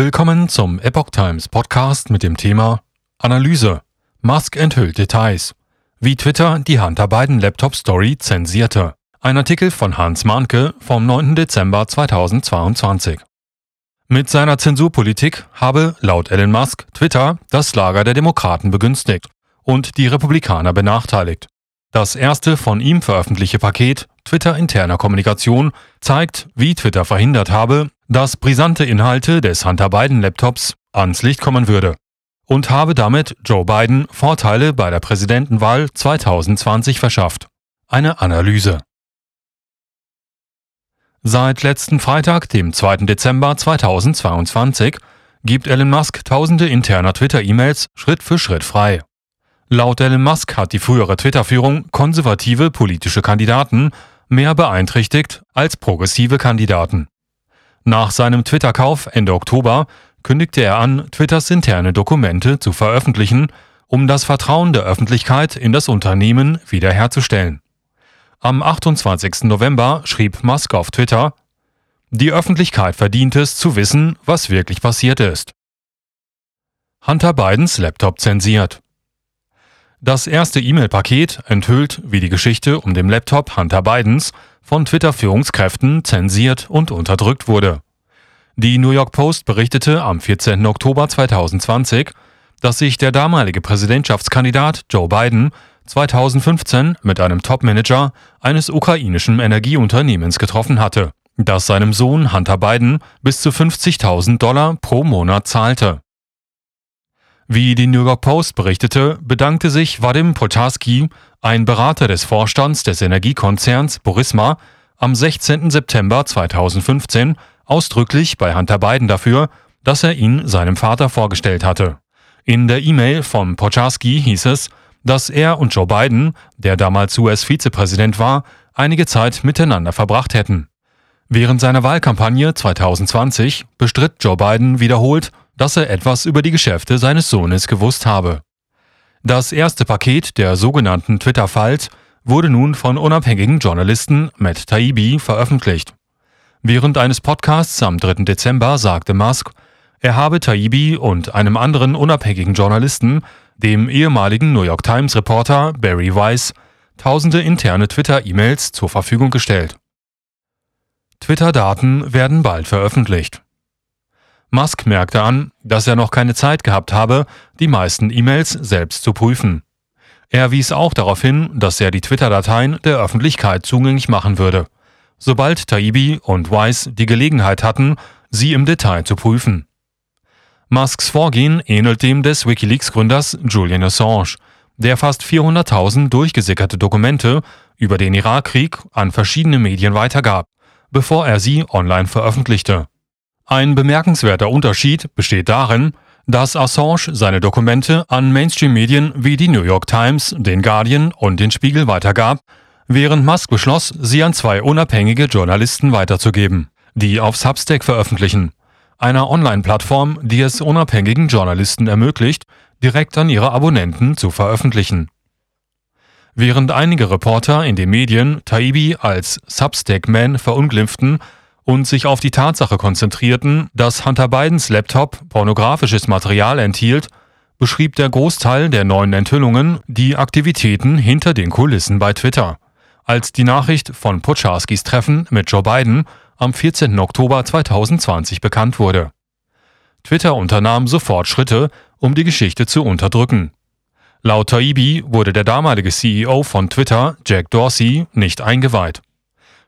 Willkommen zum Epoch Times Podcast mit dem Thema Analyse. Musk enthüllt Details. Wie Twitter die Hunter Biden Laptop Story zensierte. Ein Artikel von Hans Mahnke vom 9. Dezember 2022. Mit seiner Zensurpolitik habe laut Elon Musk Twitter das Lager der Demokraten begünstigt und die Republikaner benachteiligt. Das erste von ihm veröffentlichte Paket Twitter interner Kommunikation zeigt, wie Twitter verhindert habe, dass brisante Inhalte des Hunter Biden Laptops ans Licht kommen würde und habe damit Joe Biden Vorteile bei der Präsidentenwahl 2020 verschafft. Eine Analyse. Seit letzten Freitag, dem 2. Dezember 2022, gibt Elon Musk tausende interner Twitter-E-Mails Schritt für Schritt frei. Laut Elon Musk hat die frühere Twitter-Führung konservative politische Kandidaten mehr beeinträchtigt als progressive Kandidaten. Nach seinem Twitter-Kauf Ende Oktober kündigte er an, Twitters interne Dokumente zu veröffentlichen, um das Vertrauen der Öffentlichkeit in das Unternehmen wiederherzustellen. Am 28. November schrieb Musk auf Twitter, die Öffentlichkeit verdient es zu wissen, was wirklich passiert ist. Hunter Bidens Laptop zensiert. Das erste E-Mail-Paket enthüllt, wie die Geschichte um den Laptop Hunter Bidens von Twitter-Führungskräften zensiert und unterdrückt wurde. Die New York Post berichtete am 14. Oktober 2020, dass sich der damalige Präsidentschaftskandidat Joe Biden 2015 mit einem Topmanager eines ukrainischen Energieunternehmens getroffen hatte, das seinem Sohn Hunter Biden bis zu 50.000 Dollar pro Monat zahlte. Wie die New York Post berichtete, bedankte sich Vadim Potarski, ein Berater des Vorstands des Energiekonzerns Burisma, am 16. September 2015 ausdrücklich bei Hunter Biden dafür, dass er ihn seinem Vater vorgestellt hatte. In der E-Mail von Poczarski hieß es, dass er und Joe Biden, der damals US-Vizepräsident war, einige Zeit miteinander verbracht hätten. Während seiner Wahlkampagne 2020 bestritt Joe Biden wiederholt, dass er etwas über die Geschäfte seines Sohnes gewusst habe. Das erste Paket der sogenannten Twitter-Files wurde nun von unabhängigen Journalisten Matt Taibbi veröffentlicht. Während eines Podcasts am 3. Dezember sagte Musk, er habe Taibbi und einem anderen unabhängigen Journalisten, dem ehemaligen New York Times-Reporter Barry Weiss, tausende interne Twitter-E-Mails zur Verfügung gestellt. Twitter-Daten werden bald veröffentlicht. Musk merkte an, dass er noch keine Zeit gehabt habe, die meisten E-Mails selbst zu prüfen. Er wies auch darauf hin, dass er die Twitter-Dateien der Öffentlichkeit zugänglich machen würde, sobald Taibbi und Weiss die Gelegenheit hatten, sie im Detail zu prüfen. Musks Vorgehen ähnelt dem des Wikileaks-Gründers Julian Assange, der fast 400.000 durchgesickerte Dokumente über den Irakkrieg an verschiedene Medien weitergab, bevor er sie online veröffentlichte. Ein bemerkenswerter Unterschied besteht darin, dass Assange seine Dokumente an Mainstream-Medien wie die New York Times, den Guardian und den Spiegel weitergab, während Musk beschloss, sie an zwei unabhängige Journalisten weiterzugeben, die auf Substack veröffentlichen, einer Online-Plattform, die es unabhängigen Journalisten ermöglicht, direkt an ihre Abonnenten zu veröffentlichen. Während einige Reporter in den Medien Taibbi als Substack-Man verunglimpften, und sich auf die Tatsache konzentrierten, dass Hunter Bidens Laptop pornografisches Material enthielt, beschrieb der Großteil der neuen Enthüllungen die Aktivitäten hinter den Kulissen bei Twitter. Als die Nachricht von Poczarskis Treffen mit Joe Biden am 14. Oktober 2020 bekannt wurde. Twitter unternahm sofort Schritte, um die Geschichte zu unterdrücken. Laut Taibbi wurde der damalige CEO von Twitter, Jack Dorsey, nicht eingeweiht.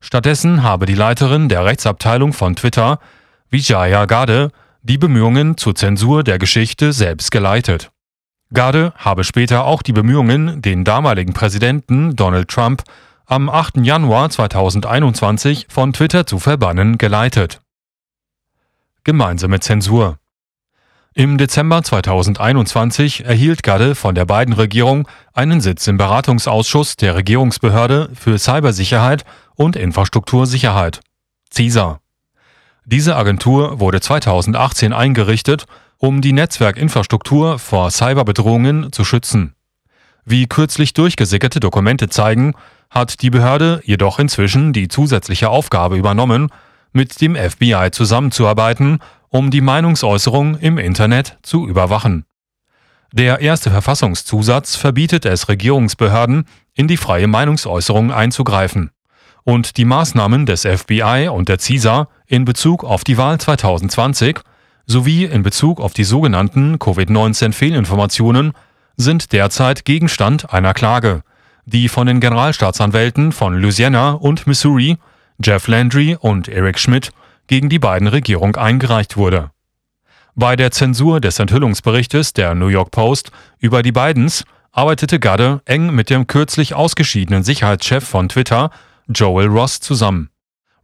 Stattdessen habe die Leiterin der Rechtsabteilung von Twitter, Vijaya Gade, die Bemühungen zur Zensur der Geschichte selbst geleitet. Gade habe später auch die Bemühungen, den damaligen Präsidenten Donald Trump am 8. Januar 2021 von Twitter zu verbannen, geleitet. Gemeinsame Zensur Im Dezember 2021 erhielt Gade von der beiden Regierung einen Sitz im Beratungsausschuss der Regierungsbehörde für Cybersicherheit und Infrastruktursicherheit, CISA. Diese Agentur wurde 2018 eingerichtet, um die Netzwerkinfrastruktur vor Cyberbedrohungen zu schützen. Wie kürzlich durchgesickerte Dokumente zeigen, hat die Behörde jedoch inzwischen die zusätzliche Aufgabe übernommen, mit dem FBI zusammenzuarbeiten, um die Meinungsäußerung im Internet zu überwachen. Der erste Verfassungszusatz verbietet es Regierungsbehörden, in die freie Meinungsäußerung einzugreifen. Und die Maßnahmen des FBI und der CISA in Bezug auf die Wahl 2020 sowie in Bezug auf die sogenannten Covid-19-Fehlinformationen sind derzeit Gegenstand einer Klage, die von den Generalstaatsanwälten von Louisiana und Missouri, Jeff Landry und Eric Schmidt, gegen die beiden Regierung eingereicht wurde. Bei der Zensur des Enthüllungsberichtes der New York Post über die Bidens arbeitete Gadde eng mit dem kürzlich ausgeschiedenen Sicherheitschef von Twitter, Joel Ross, zusammen.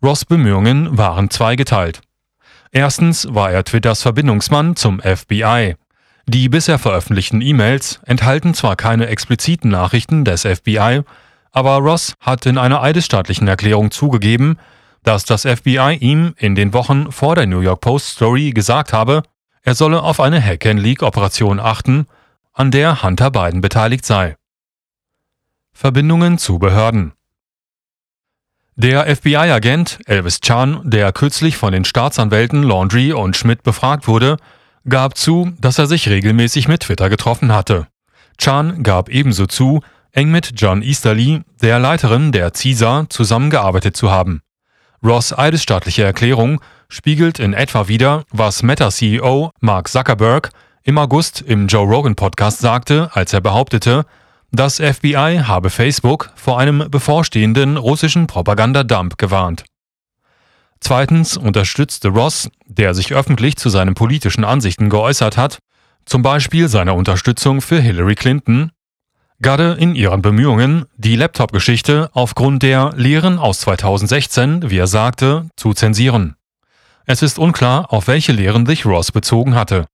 Ross' Bemühungen waren zweigeteilt. Erstens war er Twitters Verbindungsmann zum FBI. Die bisher veröffentlichten E-Mails enthalten zwar keine expliziten Nachrichten des FBI, aber Ross hat in einer eidesstaatlichen Erklärung zugegeben, dass das FBI ihm in den Wochen vor der New York Post Story gesagt habe, er solle auf eine Hack-and-Leak-Operation achten, an der Hunter Biden beteiligt sei. Verbindungen zu Behörden Der FBI-Agent Elvis Chan, der kürzlich von den Staatsanwälten Laundry und Schmidt befragt wurde, gab zu, dass er sich regelmäßig mit Twitter getroffen hatte. Chan gab ebenso zu, eng mit John Easterly, der Leiterin der CISA, zusammengearbeitet zu haben. Ross eidesstaatliche Erklärung spiegelt in etwa wider, was Meta-CEO Mark Zuckerberg im August im Joe Rogan Podcast sagte, als er behauptete, das FBI habe Facebook vor einem bevorstehenden russischen Propagandadump gewarnt. Zweitens unterstützte Ross, der sich öffentlich zu seinen politischen Ansichten geäußert hat, zum Beispiel seine Unterstützung für Hillary Clinton, Gadde in ihren Bemühungen, die Laptop-Geschichte aufgrund der Lehren aus 2016, wie er sagte, zu zensieren. Es ist unklar, auf welche Lehren sich Ross bezogen hatte.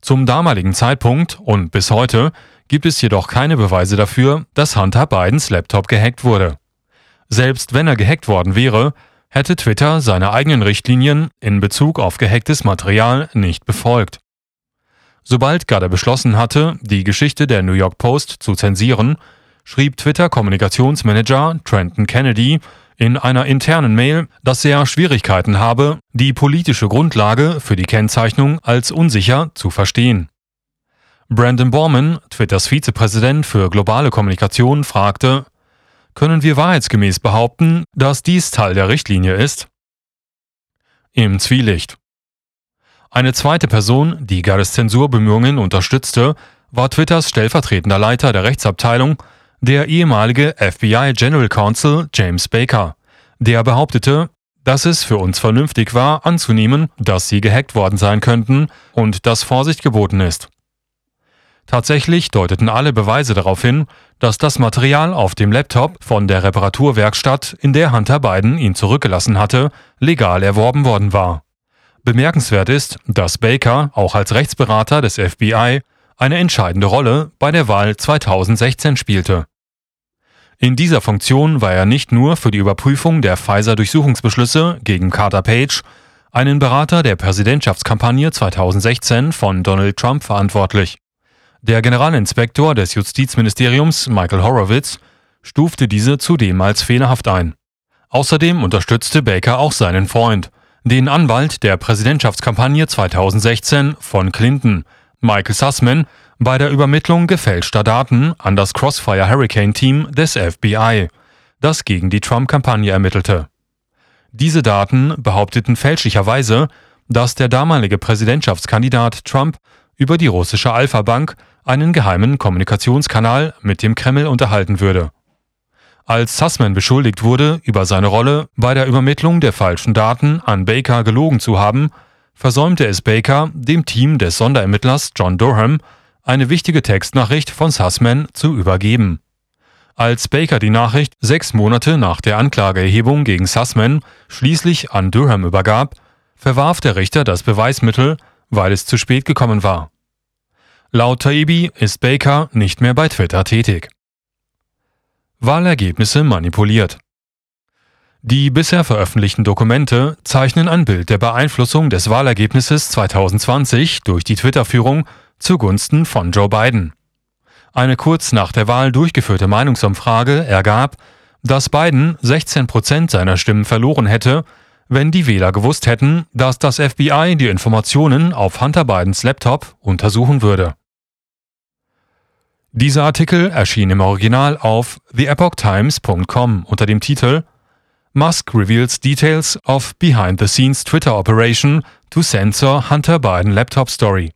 Zum damaligen Zeitpunkt und bis heute gibt es jedoch keine Beweise dafür, dass Hunter Bidens Laptop gehackt wurde. Selbst wenn er gehackt worden wäre, hätte Twitter seine eigenen Richtlinien in Bezug auf gehacktes Material nicht befolgt. Sobald Gadde beschlossen hatte, die Geschichte der New York Post zu zensieren, schrieb Twitter-Kommunikationsmanager Trenton Kennedy in einer internen Mail, dass er Schwierigkeiten habe, die politische Grundlage für die Kennzeichnung als unsicher zu verstehen. Brandon Borman, Twitters Vizepräsident für globale Kommunikation, fragte, können wir wahrheitsgemäß behaupten, dass dies Teil der Richtlinie ist? Im Zwielicht. Eine zweite Person, die Gares Zensurbemühungen unterstützte, war Twitters stellvertretender Leiter der Rechtsabteilung, der ehemalige FBI General Counsel James Baker, der behauptete, dass es für uns vernünftig war, anzunehmen, dass sie gehackt worden sein könnten und dass Vorsicht geboten ist. Tatsächlich deuteten alle Beweise darauf hin, dass das Material auf dem Laptop von der Reparaturwerkstatt, in der Hunter Biden ihn zurückgelassen hatte, legal erworben worden war. Bemerkenswert ist, dass Baker auch als Rechtsberater des FBI eine entscheidende Rolle bei der Wahl 2016 spielte. In dieser Funktion war er nicht nur für die Überprüfung der Pfizer-Durchsuchungsbeschlüsse gegen Carter Page, einen Berater der Präsidentschaftskampagne 2016 von Donald Trump, verantwortlich. Der Generalinspektor des Justizministeriums, Michael Horowitz, stufte diese zudem als fehlerhaft ein. Außerdem unterstützte Baker auch seinen Freund, den Anwalt der Präsidentschaftskampagne 2016 von Clinton, Michael Sussman, bei der Übermittlung gefälschter Daten an das Crossfire Hurricane Team des FBI, das gegen die Trump-Kampagne ermittelte. Diese Daten behaupteten fälschlicherweise, dass der damalige Präsidentschaftskandidat Trump über die russische Alpha Bank einen geheimen Kommunikationskanal mit dem Kreml unterhalten würde. Als Sussman beschuldigt wurde, über seine Rolle bei der Übermittlung der falschen Daten an Baker gelogen zu haben, versäumte es Baker, dem Team des Sonderermittlers John Durham eine wichtige Textnachricht von Sussman zu übergeben. Als Baker die Nachricht sechs Monate nach der Anklageerhebung gegen Sussman schließlich an Durham übergab, verwarf der Richter das Beweismittel, weil es zu spät gekommen war. Laut Taibbi ist Baker nicht mehr bei Twitter tätig. Wahlergebnisse manipuliert. Die bisher veröffentlichten Dokumente zeichnen ein Bild der Beeinflussung des Wahlergebnisses 2020 durch die Twitter-Führung zugunsten von Joe Biden. Eine kurz nach der Wahl durchgeführte Meinungsumfrage ergab, dass Biden 16 Prozent seiner Stimmen verloren hätte, wenn die Wähler gewusst hätten, dass das FBI die Informationen auf Hunter Bidens Laptop untersuchen würde. Dieser Artikel erschien im Original auf theepochtimes.com unter dem Titel Musk reveals details of behind-the-scenes Twitter operation to censor Hunter Biden laptop story.